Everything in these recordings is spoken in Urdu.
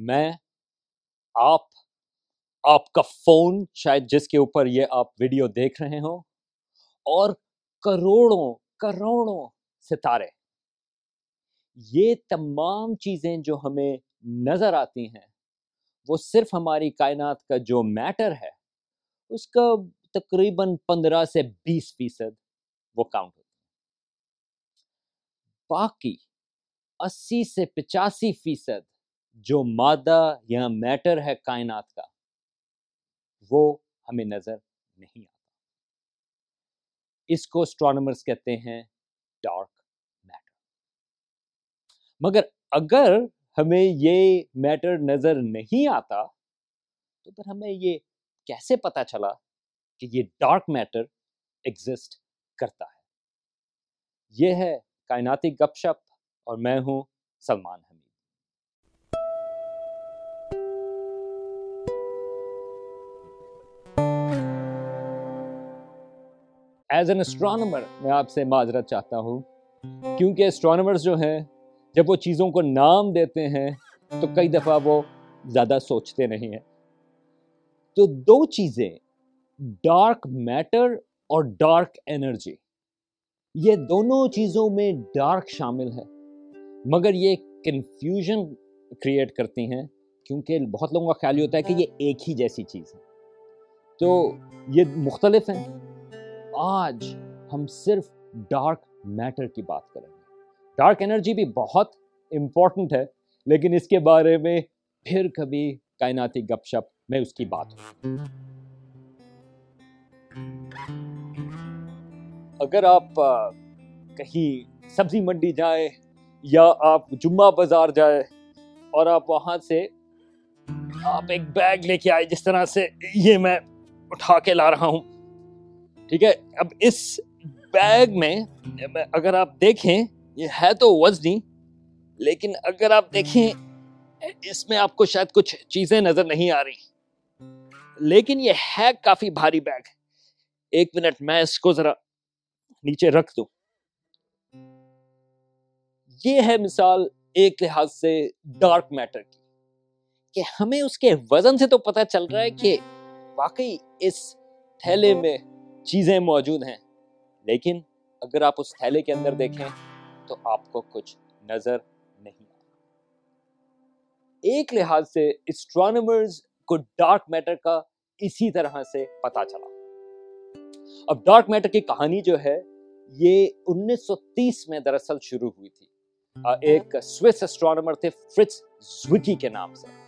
میں، آپ آپ کا فون، شاید جس کے اوپر یہ آپ ویڈیو دیکھ رہے ہوں، اور کروڑوں کروڑوں ستارے۔ یہ تمام چیزیں جو ہمیں نظر آتی ہیں، وہ صرف ہماری کائنات کا جو میٹر ہے، اس کا تقریباً پندرہ سے بیس فیصد وہ کاؤنٹ ہوتا ہے باقی اسی سے پچاسی فیصد جو مادہ یا میٹر ہے کائنات کا، وہ ہمیں نظر نہیں آتا۔ اس کو اسٹرانومرس کہتے ہیں ڈارک میٹر مگر اگر ہمیں یہ میٹر نظر نہیں آتا، تو پھر ہمیں یہ کیسے پتا چلا کہ یہ ڈارک میٹر ایگزسٹ کرتا ہے؟ یہ ہے کائناتی گپ شپ اور میں ہوں سلمان ایز این اسٹرانومر میں آپ سے معذرت چاہتا ہوں، کیونکہ اسٹرانومرز جو ہیں، جب وہ چیزوں کو نام دیتے ہیں، تو کئی دفعہ وہ زیادہ سوچتے نہیں ہیں۔ تو دو چیزیں ڈارک میٹر اور ڈارک انرجی یہ دونوں چیزوں میں ڈارک شامل ہے مگر یہ کنفیوژن کریٹ کرتی ہیں، کیونکہ بہت لوگوں کا خیال یہ ہوتا ہے کہ یہ ایک ہی جیسی چیز ہے۔ تو یہ مختلف ہیں۔ آج ہم صرف ڈارک میٹر کی بات کریں گے۔ ڈارک انرجی بھی بہت امپورٹنٹ ہے، لیکن اس کے بارے میں پھر کبھی کائناتی گپ شپ میں اس کی بات ہوں اگر آپ کہیں سبزی منڈی جائیں یا آپ جمعہ بازار جائے اور آپ وہاں سے آپ ایک بیگ لے کے آئے جس طرح سے یہ میں اٹھا کے لا رہا ہوں۔ ٹھیک ہے؟ اب اس بیگ میں اگر آپ دیکھیں، یہ ہے تو وزنی، لیکن اگر آپ دیکھیں، اس میں آپ کو شاید کچھ چیزیں نظر نہیں آ رہی۔ لیکن یہ ہے کافی بھاری بیگ ایک منٹ، میں اس کو ذرا نیچے رکھ دوں۔ یہ ہے مثال ایک لحاظ سے ڈارک میٹر کی۔ کہ ہمیں اس کے وزن سے تو پتا چل رہا ہے کہ واقعی اس تھیلے میں چیزیں موجود ہیں۔ لیکن اگر آپ اس تھیلے کے اندر دیکھیں تو آپ کو کچھ نظر نہیں ایک لحاظ سے اسٹرانومرز کو ڈارک میٹر کا اسی طرح سے پتا چلا۔ اب ڈارک میٹر کی کہانی جو ہے، یہ انیس سو تیس میں دراصل شروع ہوئی تھی۔ ایک سوئس اسٹرانومر تھے فرٹس زوکی کے نام سے۔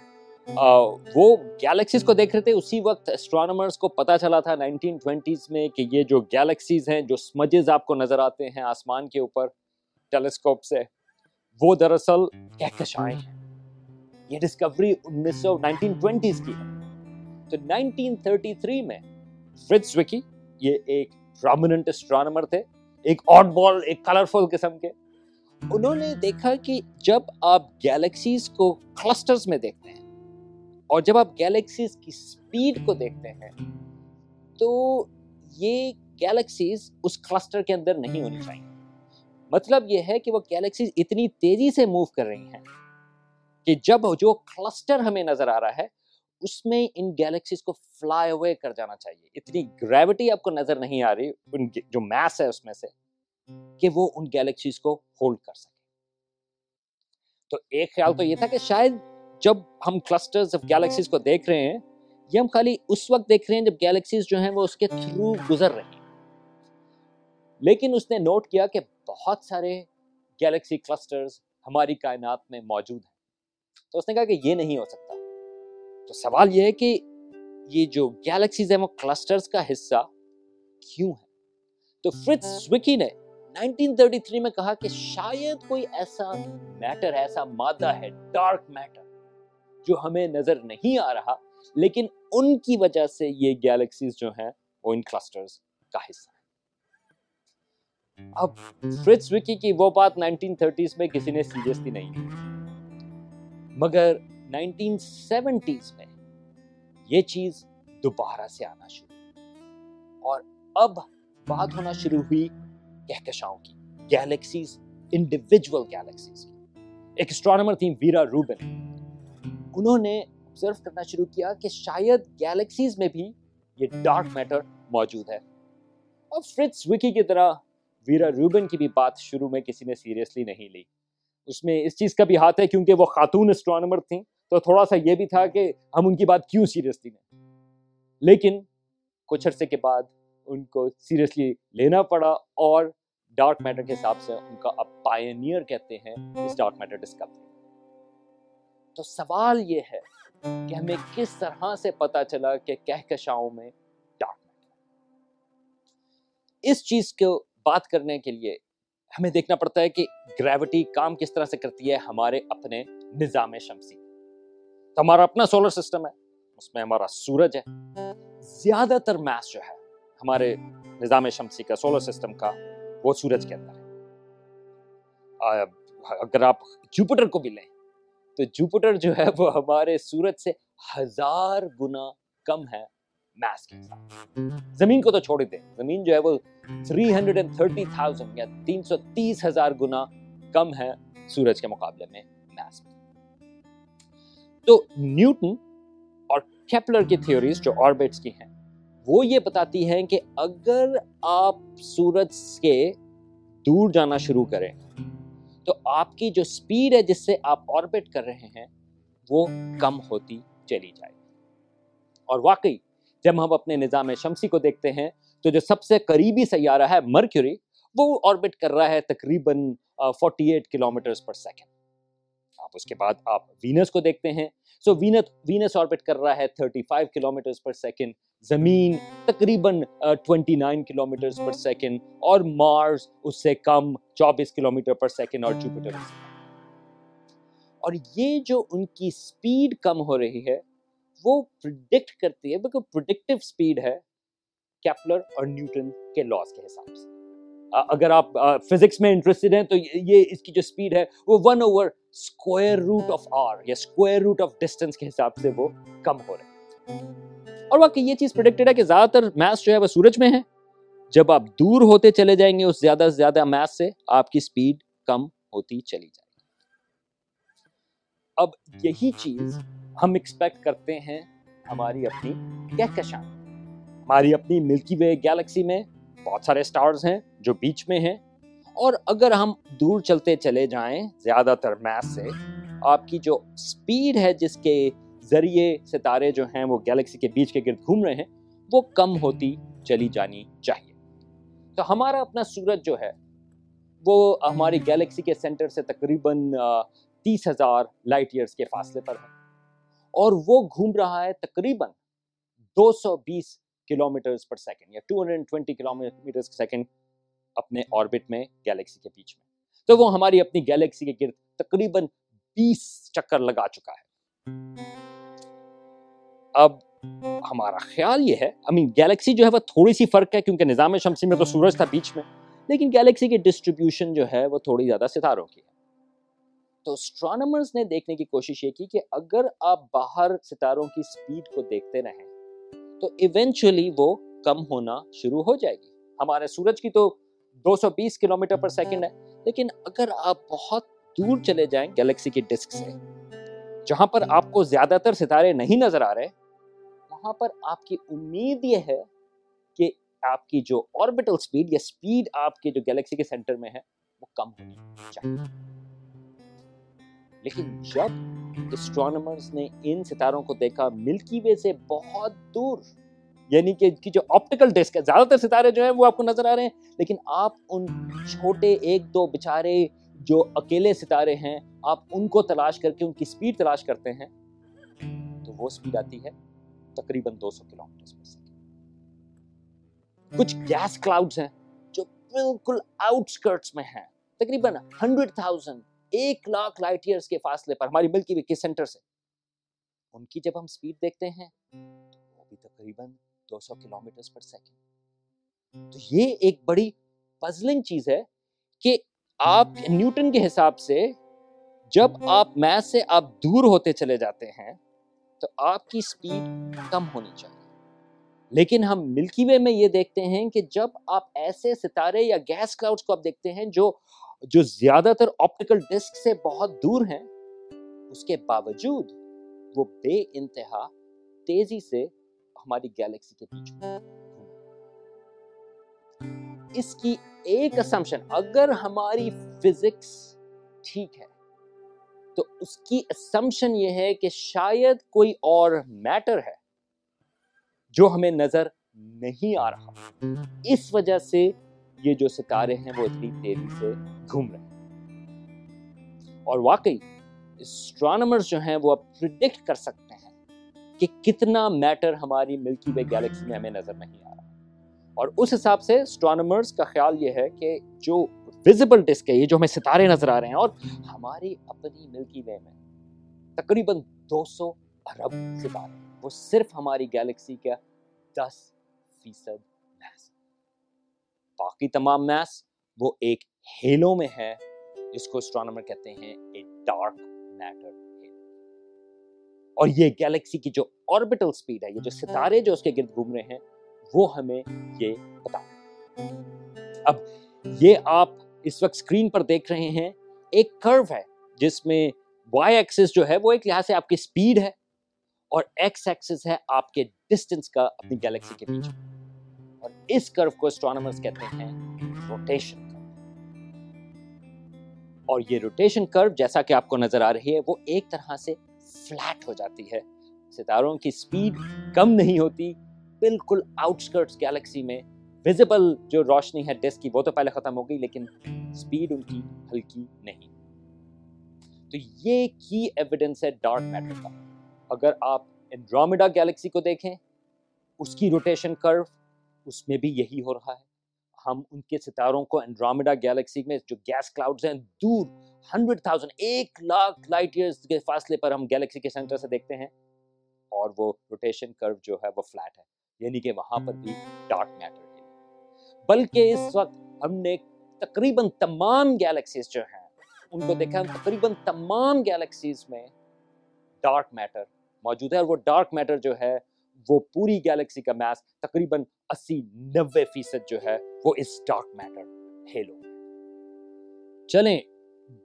وہ گیلیکسیز کو دیکھ رہے تھے۔ اسی وقت اسٹرانومرز کو پتا چلا تھا نائنٹین ٹوینٹیز میں کہ یہ جو گیلیکسیز ہیں، جو سمجز آپ کو نظر آتے ہیں آسمان کے اوپر ٹیلیسکوپ سے، وہ دراصل کہکشائیں ہیں۔ یہ ڈسکوری انیس سو نائنٹین ٹوینٹیز کی ہے۔ تو نائنٹین تھرٹی تھری میں فرٹس وکی یہ ایک پرومیننٹ اسٹرانومر تھے، ایک آٹ بال ایک کلرفل قسم کے، انہوں نے دیکھا کہ جب آپ گیلیکسیز کو کلسٹرز میں دیکھتے ہیں اور جب آپ گیلیکسیز کی سپیڈ کو دیکھتے ہیں، تو یہ گیلیکسیز اس کلسٹر کے اندر نہیں ہونی چاہیے۔ مطلب یہ ہے کہ وہ گیلیکسیز اتنی تیزی سے موو کر رہی ہیں کہ جب جو کلسٹر ہمیں نظر آ رہا ہے، اس میں ان گیلیکسیز کو فلائی اوے کر جانا چاہیے۔ اتنی گریوٹی آپ کو نظر نہیں آ رہی، ان جو میس ہے اس میں سے، کہ وہ ان گیلیکسیز کو ہولڈ کر سکے۔ تو ایک خیال تو یہ تھا کہ شاید جب ہم کلسٹرز آف گیلیکسیز کو دیکھ رہے ہیں، یہ ہم خالی اس وقت دیکھ رہے ہیں جب گیلیکسیز جو ہیں وہ اس کے تھرو گزر رہی ہیں۔ لیکن اس نے نوٹ کیا کہ بہت سارے گیلیکسی کلسٹرز ہماری کائنات میں موجود ہیں۔ تو اس نے کہا کہ یہ نہیں ہو سکتا۔ تو سوال یہ ہے کہ یہ جو گیلیکسیز ہیں وہ کلسٹرز کا حصہ کیوں ہے تو فرٹس سوکی نے 1933 میں کہا کہ شاید کوئی ایسا میٹر ہے ایسا مادہ ہے ڈارک میٹر جو ہمیں نظر نہیں آ رہا، لیکن ان کی وجہ سے یہ گیلیکسیز جو ہیں، وہ ان کلسٹرز کا حصہ ہے اب فرٹس وکی کی وہ بات 1930s میں کسی نے سیریسلی نہیں مگر 1970s میں یہ چیز دوبارہ سے آنا شروع اور اب بات ہونا شروع ہوئی کہکشاؤں کی گیلیکسیز انڈیویجول گیلیکسیز کی۔ ایک اسٹرانومر تھی ویرا روبن۔ انہوں نے آبزرو کرنا شروع کیا کہ شاید گیلیکسیز میں بھی یہ ڈارک میٹر موجود ہے۔ اور فرٹس وکی کی طرح ویرا روبن کی بھی بات شروع میں کسی نے سیریسلی نہیں لی۔ اس میں اس چیز کا بھی ہاتھ ہے کیونکہ وہ خاتون اسٹرانومر تھیں، تو تھوڑا سا یہ بھی تھا کہ ہم ان کی بات کیوں سیریسلی لیں۔ لیکن کچھ عرصے کے بعد ان کو سیریسلی لینا پڑا اور ڈارک میٹر کے حساب سے ان کا اب پائنیئر کہتے ہیں اس ڈارک میٹر ڈسکوری تو سوال یہ ہے کہ ہمیں کس طرح سے پتا چلا کہ کہکشاؤں میں ڈارک اس چیز کو بات کرنے کے لیے ہمیں دیکھنا پڑتا ہے کہ گریوٹی کام کس طرح سے کرتی ہے ہمارے اپنے نظام شمسی۔ تو ہمارا اپنا سولر سسٹم ہے، اس میں ہمارا سورج ہے۔ زیادہ تر میس جو ہے، ہمارے نظام شمسی کا، سولر سسٹم کا، وہ سورج کے اندر ہے۔ اگر آپ جوپٹر کو بھی لیں تو جوپٹر جو ہے وہ ہمارے سورج سے ہزار گنا کم ہے میس کے ساتھ۔ زمین کو تو چھوڑ دیں۔ زمین جو ہے وہ 330,000 یا 330 ہزار گنا کم ہے سورج کے مقابلے میں میس میں۔ تو نیوٹن اور کیپلر کی تھیوریز جو آربٹس کی ہیں وہ یہ بتاتی ہیں کہ اگر آپ سورج کے دور جانا شروع کریں تو آپ کی جو سپیڈ ہے جس سے آپ آربٹ کر رہے ہیں، وہ کم ہوتی چلی جائے اور واقعی، جب ہم اپنے نظام شمسی کو دیکھتے ہیں، تو جو سب سے قریبی سیارہ ہے مرکیوری، وہ آربٹ کر رہا ہے تقریباً forty eight kilometre per second آپ اس کے بعد آپ وینس کو دیکھتے ہیں۔ سو وینس وینس آربٹ کر رہا ہے 35 کلومیٹر پر سیکنڈ زمین تقریباً 29 کلومیٹر پر سیکنڈ اور مارس اس سے کم 24 کلو میٹر پر سیکنڈ اور جوپیٹر اور یہ جو ان کی سپیڈ کم ہو رہی ہے، وہ پرڈکٹ کرتی ہے بلکہ پروڈکٹیو سپیڈ ہے کیپلر اور نیوٹن کے لاس کے حساب سے۔ اگر آپ فزکس میں انٹرسٹڈ ہیں تو یہ اس کی جو سپیڈ ہے وہ one over square root of R یا اسکوائر روٹ آف ڈسٹینس کے حساب سے وہ کم ہو رہے ہیں اور واقعی یہ چیز پرڈکٹڈ ہے کہ زیادہ تر میس جو ہے وہ سورج میں ہے۔ جب آپ دور ہوتے چلے جائیں گے اس زیادہ سے زیادہ میس سے آپ کی سپیڈ کم ہوتی چلی جائے گی۔ اب یہی چیز ہم ایکسپیکٹ کرتے ہیں ہماری اپنی کہکشاں ہماری اپنی ملکی وے گیلیکسی میں بہت سارے سٹارز ہیں جو بیچ میں ہیں۔ اور اگر ہم دور چلتے چلے جائیں زیادہ تر میس سے، آپ کی جو سپیڈ ہے جس کے ذریعے ستارے جو ہیں وہ گیلیکسی کے بیچ کے گرد گھوم رہے ہیں، وہ کم ہوتی چلی جانی چاہیے۔ تو ہمارا اپنا سورج جو ہے، وہ ہماری گیلیکسی کے سینٹر سے تقریباً تیس ہزار لائٹ ایئرس کے فاصلے پر ہے۔ اور وہ گھوم رہا ہے تقریباً دو سو بیس کلو میٹرز پر سیکنڈ یا two hundred twenty kilometres second اپنے آربٹ میں گیلیکسی کے بیچ میں۔ تو وہ ہماری اپنی گیلیکسی کے گرد تقریباً بیس چکر لگا چکا ہے۔ اب ہمارا خیال یہ ہے امین گیلیکسی جو ہے وہ تھوڑی سی فرق ہے کیونکہ نظام شمسی میں تو سورج تھا بیچ میں، لیکن گیلیکسی کی ڈسٹریبیوشن جو ہے وہ تھوڑی زیادہ ستاروں کی ہے۔ تو اسٹرانومرز نے دیکھنے کی کوشش یہ کی کہ اگر آپ باہر ستاروں کی سپیڈ کو دیکھتے رہیں تو ایونچولی وہ کم ہونا شروع ہو جائے گی۔ ہمارے سورج کی تو دو سو بیس کلو میٹر پر سیکنڈ ہے۔ لیکن اگر آپ بہت دور چلے جائیں گیلیکسی کی ڈسک سے، جہاں پر آپ کو زیادہ تر ستارے نہیں نظر آ رہے، وہاں پر آپ کی امید یہ ہے کہ آپ کی جو آربیٹل سپیڈ یا سپیڈ آپ کے جو گیلیکسی کے سینٹر میں ہے، وہ کم ہونی چاہیے۔ لیکن جب اسٹرانومرز نے ان ستاروں کو دیکھا، ملکی وے سے بہت دور۔ یعنی کہ، کی جو آپٹیکل ڈسک ہے، زیادہ تر ستارے جو ہیں، وہ آپ کو نظر آ رہے ہیں۔ لیکن آپ ان چھوٹے ایک دو بچارے جو اکیلے ستارے ہیں، آپ ان کو تلاش کر کے ان کی سپیڈ تلاش کرتے ہیں، تو وہ سپیڈ آتی ہے تقریباً دو سو کلو میٹر پر سیکنڈ کچھ گیس کلاؤڈز ہیں جو بالکل آؤٹ سکرٹس میں ہیں۔ تقریباً ہنڈریڈ تھاؤزینڈ ایک لاکھ لائٹ ایئرس کے فاصلے پر، ہماری ملکی وے کے سینٹر سے۔ ان کی جب ہم سپیڈ دیکھتے ہیں، تو وہ بھی تقریباً دو سو کلو میٹر پر سیکنڈ۔ تو یہ ایک بڑی پزلنگ چیز ہے کہ آپ نیوٹن کے حساب سے جب آپ میس سے آپ دور ہوتے چلے جاتے ہیں، تو آپ کی سپیڈ کم ہونی چاہیے۔ لیکن ہم ملکی وے میں یہ دیکھتے ہیں کہ جب آپ ایسے ستارے یا گیس کلاؤڈز کو آپ دیکھتے ہیں جو جو زیادہ تر آپٹیکل ڈسک سے بہت دور ہیں، اس کے باوجود وہ بے انتہا تیزی سے ہماری گیلیکسی کے پیچھے اس کی ایک اسمپشن اگر ہماری فزکس ٹھیک ہے، تو اس کی اسمپشن یہ ہے کہ شاید کوئی اور میٹر ہے جو ہمیں نظر نہیں آ رہا۔ اس وجہ سے یہ جو ستارے ہیں وہ اتنی تیزی سے گھوم رہے ہیں۔ اور واقعی اسٹرانومرز جو ہیں وہ اب پریڈکٹ کر سکتے ہیں کہ کتنا میٹر ہماری ملکی وے گیلیکسی میں ہمیں نظر نہیں آ رہا۔ اور اس حساب سے اسٹرانومرز کا خیال یہ ہے کہ جو ویزیبل ڈسک ہے، یہ جو ہمیں ستارے نظر آ رہے ہیں اور ہماری اپنی ملکی وے میں تقریباً دو سو ارب ستارے وہ صرف ہماری گیلیکسی کا دس فیصد باقی تمام میس وہ ایک ہیلو میں ہے جس کو اسٹرانومر کہتے ہیں ایک ڈارک میٹر اور یہ گیلیکسی کی جو آربیٹل سپیڈ ہے یہ جو ستارے جو اس کے گرد گھوم رہے ہیں وہ ہمیں یہ بتا۔ اب یہ آپ اس وقت اسکرین پر دیکھ رہے ہیں ایک کرو ہے جس میں وائی ایکسس جو ہے وہ ایک لحاظ سے آپ کی سپیڈ ہے اور ایکس ایکسس ہے آپ کے ڈسٹنس کا اپنی گیلیکسی کے پیچھے اور اس کرو کو اسٹرانومرز کہتے ہیں روٹیشن اور یہ روٹیشن کرو جیسا کہ آپ کو نظر آ رہی ہے، وہ ایک طرح سے فلیٹ ہو جاتی ہے۔ ستاروں کی سپیڈ کم نہیں ہوتی، بالکل آؤٹسکرٹس گیلیکسی میں ویزیبل جو روشنی ہے ڈسک کی، وہ تو پہلے ختم ہو گئی، لیکن سپیڈ ان کی ہلکی نہیں۔ تو یہ کی ایویڈنس ہے ڈارک میٹر کا۔ اگر آپ انڈرومیڈا گیلیکسی کو دیکھیں، اس کی روٹیشن کرو اس میں بھی یہی ہو رہا ہے۔ ہم ان کے ستاروں کو انڈرومیڈا گیلیکسی میں جو گیس کلاؤڈز ہیں، دور ہنڈریڈ تھاؤزینڈ ایک لاکھ لائٹ ایئرز کے فاصلے پر ہم گیلیکسی کے سینٹر سے دیکھتے ہیں۔ اور وہ روٹیشن کرو جو ہے، وہ فلیٹ ہے۔ یعنی کہ وہاں پر بھی ڈارک میٹر ہے۔ بلکہ اس وقت ہم نے تقریباً تمام گیلیکسیز جو ہیں، ان کو دیکھا، ہم تقریباً تمام گیلیکسیز میں ڈارک میٹر موجود ہے۔ اور وہ ڈارک میٹر جو ہے وہ پوری گیلیکسی کا میس تقریباً اسی نوے فیصد جو ہے وہ اس ڈارک میٹر ہیلو۔ چلیں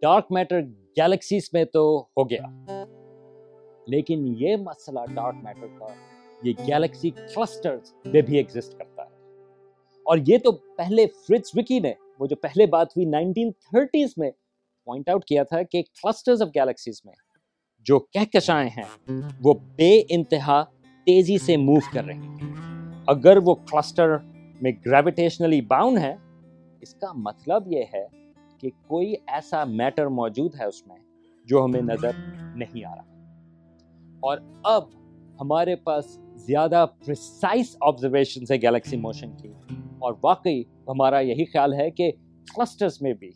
ڈارک میٹر گیلیکسیز میں تو ہو گیا۔ لیکن یہ مسئلہ ڈارک میٹر کا یہ گیلیکسی کلسٹرز میں بھی ایگزسٹ کرتا ہے۔ اور یہ تو پہلے فرٹز وکی نے، وہ جو پہلے بات ہوئی نائنٹین تھرٹیز میں پوائنٹ آؤٹ کیا تھا کہ کلسٹرز آف گیلیکسیز میں جو کہکشائیں ہیں، وہ بے انتہا تیزی سے موو کر رہی ہیں۔ اگر وہ کلسٹر میں گریویٹیشنلی باؤنڈ ہے اس کا مطلب یہ ہے کہ کوئی ایسا میٹر موجود ہے اس میں جو ہمیں نظر نہیں آ رہا۔ اور اب ہمارے پاس زیادہ پریسائز آبزرویشن ہے گیلیکسی موشن کی۔ اور واقعی ہمارا یہی خیال ہے کہ کلسٹرز میں بھی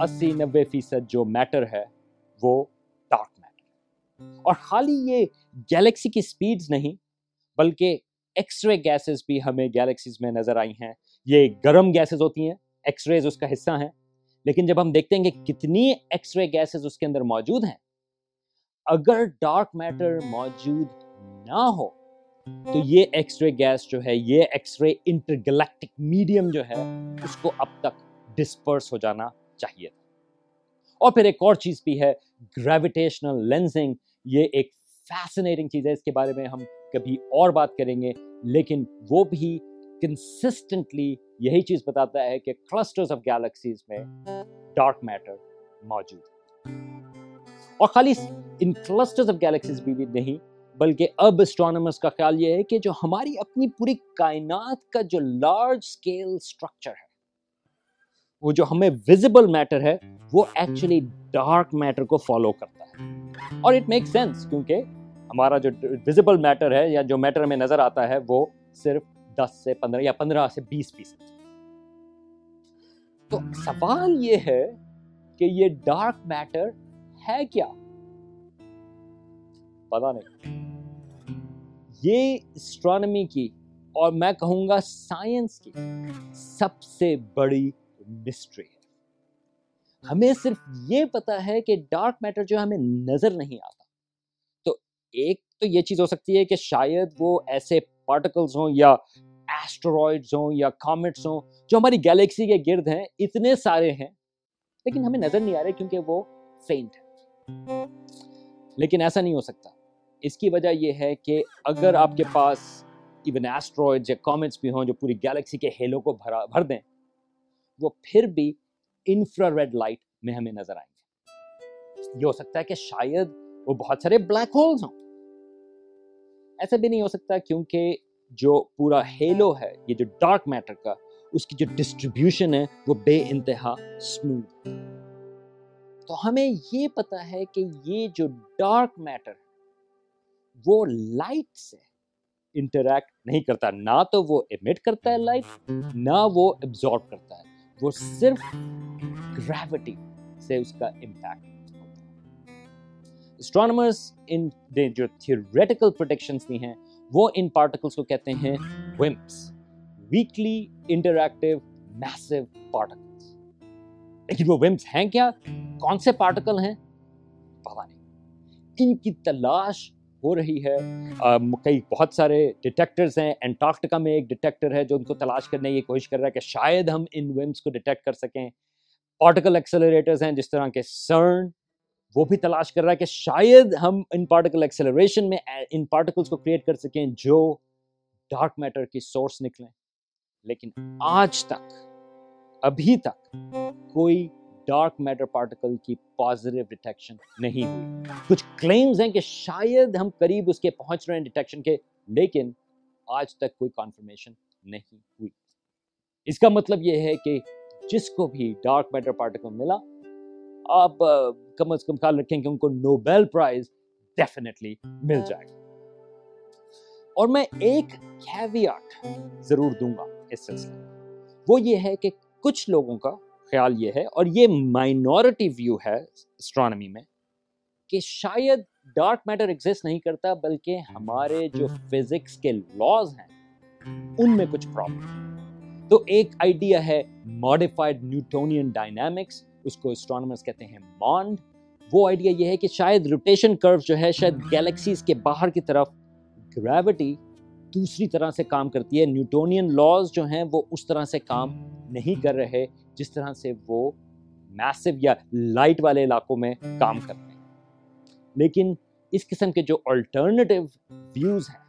اسی نوے فیصد جو میٹر ہے، وہ ڈارک میٹر اور خالی یہ گیلیکسی کی سپیڈز نہیں، بلکہ ایکس رے گیسز بھی ہمیں گیلیکسیز میں نظر آئی ہیں۔ یہ گرم گیسز ہوتی ہیں ایکس ریز اس کا حصہ ہیں۔ لیکن جب ہم دیکھتے ہیں کہ کتنی ایکس رے گیسز اس کے اندر موجود ہیں، اگر ڈارک میٹر موجود نہ ہو، تو یہ ایکس رے گیس جو ہے، یہ ایکس رے انٹر میڈیم جو ہے، اس کو اب تک ڈسپرس ہو جانا چاہیے تھا۔ اور پھر ایک اور چیز بھی ہے گریویٹیشنل لینزنگ یہ ایک فیسنیٹنگ چیز ہے اس کے بارے میں ہم کبھی اور بات کریں گے، لیکن وہ بھی کنسسٹنٹلی یہی چیز بتاتا ہے کہ کلسٹرز آف گیلیکسیز میں ڈارک میٹر موجود اور خالی ان کلسٹرز آف گیلیکسیز بھی بھی نہیں، بلکہ اب اسٹرانومرز کا خیال یہ ہے کہ جو ہماری اپنی پوری کائنات کا جو لارج سکیل سٹرکچر ہے، وہ جو ہمیں ویزیبل میٹر ہے، وہ ایکچولی ڈارک میٹر کو فالو کرتا ہے۔ اور اٹ میک سینس کیونکہ ہمارا جو ویزیبل میٹر ہے یا جو میٹر ہمیں نظر آتا ہے وہ صرف دس سے پندرہ یا پندرہ سے بیس فیصد۔ تو سوال یہ ہے کہ یہ ڈارک میٹر ہے کیا؟ پتا نہیں۔ یہ اسٹرانمی کی اور میں کہوں گا سائنس کی سب سے بڑی مسٹری ہے۔ ہمیں صرف یہ پتا ہے کہ ڈارک میٹر جو ہمیں نظر نہیں آتا۔ تو ایک تو یہ چیز ہو سکتی ہے کہ شاید وہ ایسے پارٹیکلز ہوں یا ایسٹرائڈز ہوں یا کامٹس ہوں جو ہماری گیلیکسی کے گرد ہیں، اتنے سارے ہیں، لیکن ہمیں نظر نہیں آ رہے کیونکہ وہ فینٹ ہے۔ لیکن ایسا نہیں ہو سکتا۔ اس کی وجہ یہ ہے کہ اگر آپ کے پاس ایون ایسٹرائڈ یا کامنٹس بھی ہوں جو پوری گیلیکسی کے ہیلو کو بھرا بھر دیں، وہ پھر بھی انفرا ریڈ لائٹ میں ہمیں نظر آئیں گے۔ یہ ہو سکتا ہے کہ شاید وہ بہت سارے بلیک ہولز ہوں۔ ایسا بھی نہیں ہو سکتا کیونکہ جو پورا ہیلو ہے، یہ جو ڈارک میٹر کا، اس کی جو ڈسٹریبیوشن ہے، وہ بے انتہا اسموتھ تو ہمیں یہ پتا ہے کہ یہ جو ڈارک میٹر وہ لائٹ سے انٹریکٹ نہیں کرتا۔ نہ تو وہ ایمٹ کرتا ہے لائٹ نہ وہ ایبزارب کرتا ہے۔ وہ صرف گریوٹی سے اس کا امپیکٹ اسٹرانومرز ان نے جو تھیوریٹیکل پروٹیکشنز دی ہیں، وہ ان پارٹیکلز کو کہتے ہیں WIMPs weakly interactive massive particles لیکن وہ ومپس ہیں کیا؟ کون سے پارٹیکل ہیں؟ پتا نہیں۔ ان کی تلاش ہو رہی ہے۔ کئی بہت سارے ڈیٹیکٹرز ہیں۔ انٹارکٹیکا میں ایک ڈیٹیکٹر ہے جو ان کو تلاش کرنے کی کوشش کر رہا ہے کہ شاید ہم ان ویمس کو ڈیٹیکٹ کر سکیں۔ پارٹیکل ایکسلریٹرز ہیں جس طرح کے سرن وہ بھی تلاش کر رہا ہے کہ شاید ہم ان پارٹیکل ایکسلریشن میں، ان پارٹیکلز کو کریٹ کر سکیں جو ڈارک میٹر کی سورس نکلیں۔ لیکن آج تک، ابھی تک کوئی ڈارک میٹر پارٹیکل کی پازیٹیو ڈیٹیکشن نہیں ہوئی۔ کچھ کلیمز ہیں کہ شاید ہم قریب اس کے پہنچ رہے ہیں ڈیٹیکشن کے، لیکن آج تک کوئی کانفرمیشن نہیں ہوئی۔ اس کا مطلب یہ ہے کہ جس کو بھی ڈارک میٹر پارٹیکل ملا، آپ کم از کم خیال رکھیں کہ ان کو نوبیل پرائز ڈیفینیٹلی مل جائے گا۔ اور میں ایک کیویاٹ ضرور دوں گا اس سلسلے وہ یہ ہے کہ کچھ لوگوں کا خیال یہ ہے اور یہ مائنورٹی ویو ہے اسٹرانمی میں کہ شاید ڈارک میٹر ایگزسٹ نہیں کرتا بلکہ ہمارے جو فزکس کے لاز ہیں، ان میں کچھ پرابلم تو ایک آئیڈیا ہے ماڈیفائڈ نیوٹونین ڈائنامکس اس کو اسٹرانومرز کہتے ہیں مانڈ وہ آئیڈیا یہ ہے کہ شاید روٹیشن کرو جو ہے، شاید گیلیکسیز کے باہر کی طرف گریوٹی دوسری طرح سے کام کرتی ہے۔ نیوٹونین لاز جو ہیں وہ اس طرح سے کام نہیں کر رہے جس طرح سے وہ میسو یا لائٹ والے علاقوں میں کام کرتے ہیں۔ لیکن اس قسم کے جو الٹرنیٹیو ویوز ہیں،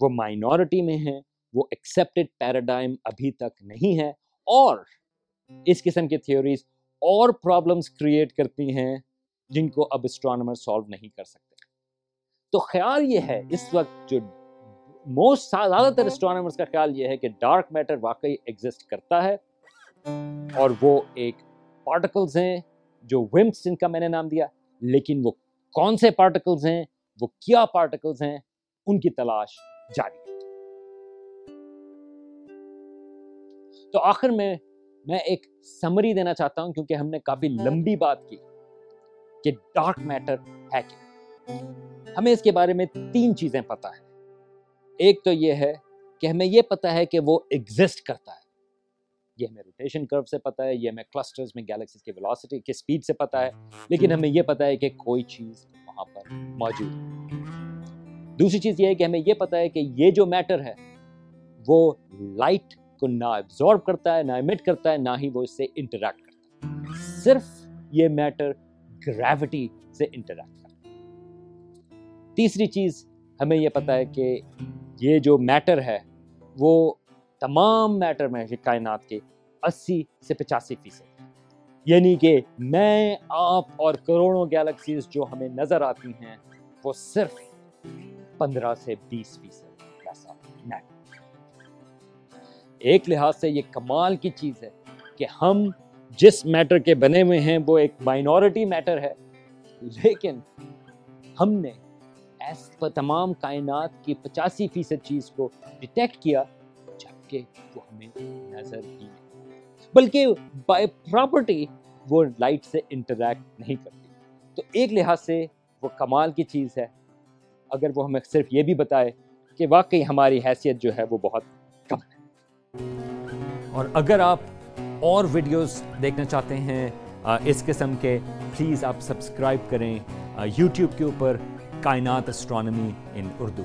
وہ مائنورٹی میں ہیں، وہ ایکسیپٹڈ پیراڈائم ابھی تک نہیں ہے۔ اور اس قسم کی تھیوریز اور پرابلمز کریٹ کرتی ہیں جن کو اب اسٹرانومر سالو نہیں کر سکتے۔ تو خیال یہ ہے، اس وقت جو موسٹ زیادہ تر اسٹرانومرز کا خیال یہ ہے کہ ڈارک میٹر واقعی ایگزسٹ کرتا ہے اور وہ ایک پارٹیکلز ہیں جو ومپس جن کا میں نے نام دیا لیکن وہ کون سے پارٹیکلز ہیں؟ وہ کیا پارٹیکلز ہیں؟ ان کی تلاش جاری ہے۔ تو آخر میں میں ایک سمری دینا چاہتا ہوں کیونکہ ہم نے کافی لمبی بات کی کہ ڈارک میٹر ہے کیا۔ ہمیں اس کے بارے میں تین چیزیں پتا ہے ایک تو یہ ہے کہ ہمیں یہ پتا ہے کہ وہ ایگزسٹ کرتا ہے۔ یہ ہمیں روٹیشن کرو سے پتا ہے، یہ ہمیں کلسٹرز میں گیلیکسیز کی ویلوسٹی کی سپیڈ سے پتا ہے۔ لیکن ہمیں یہ پتا ہے کہ کوئی چیز وہاں پر موجود ہے۔ دوسری چیز یہ ہے کہ ہمیں یہ پتا ہے کہ یہ جو میٹر ہے، وہ لائٹ کو نہ ایبزارب کرتا ہے، نہ ایمٹ کرتا ہے، نہ ہی وہ اس سے انٹریکٹ کرتا ہے۔ صرف یہ میٹر گریوٹی سے انٹریکٹ کرتا ہے۔ تیسری چیز ہمیں یہ پتا ہے کہ یہ جو میٹر ہے، وہ تمام میٹر میں کائنات کے اسی سے پچاسی فیصد۔ یعنی کہ میں، آپ اور کروڑوں گیلیکسیز جو ہمیں نظر آتی ہیں، وہ صرف پندرہ سے بیس فیصد ایسا میٹر ایک لحاظ سے یہ کمال کی چیز ہے کہ ہم جس میٹر کے بنے ہوئے ہیں، وہ ایک مائنورٹی میٹر ہے۔ لیکن ہم نے تمام کائنات کی پچاسی فیصد چیز کو ڈیٹیکٹ کیا کہ وہ ہمیں نظر ہی نہیں بلکہ بائی پراپرٹی وہ لائٹ سے انٹریکٹ نہیں کرتی۔ تو ایک لحاظ سے وہ کمال کی چیز ہے۔ اگر وہ ہمیں صرف یہ بھی بتائے کہ واقعی ہماری حیثیت جو ہے وہ بہت کم ہے۔ اور اگر آپ اور ویڈیوز دیکھنا چاہتے ہیں اس قسم کے پلیز آپ سبسکرائب کریں یوٹیوب کے اوپر کائنات اسٹرانمی ان اردو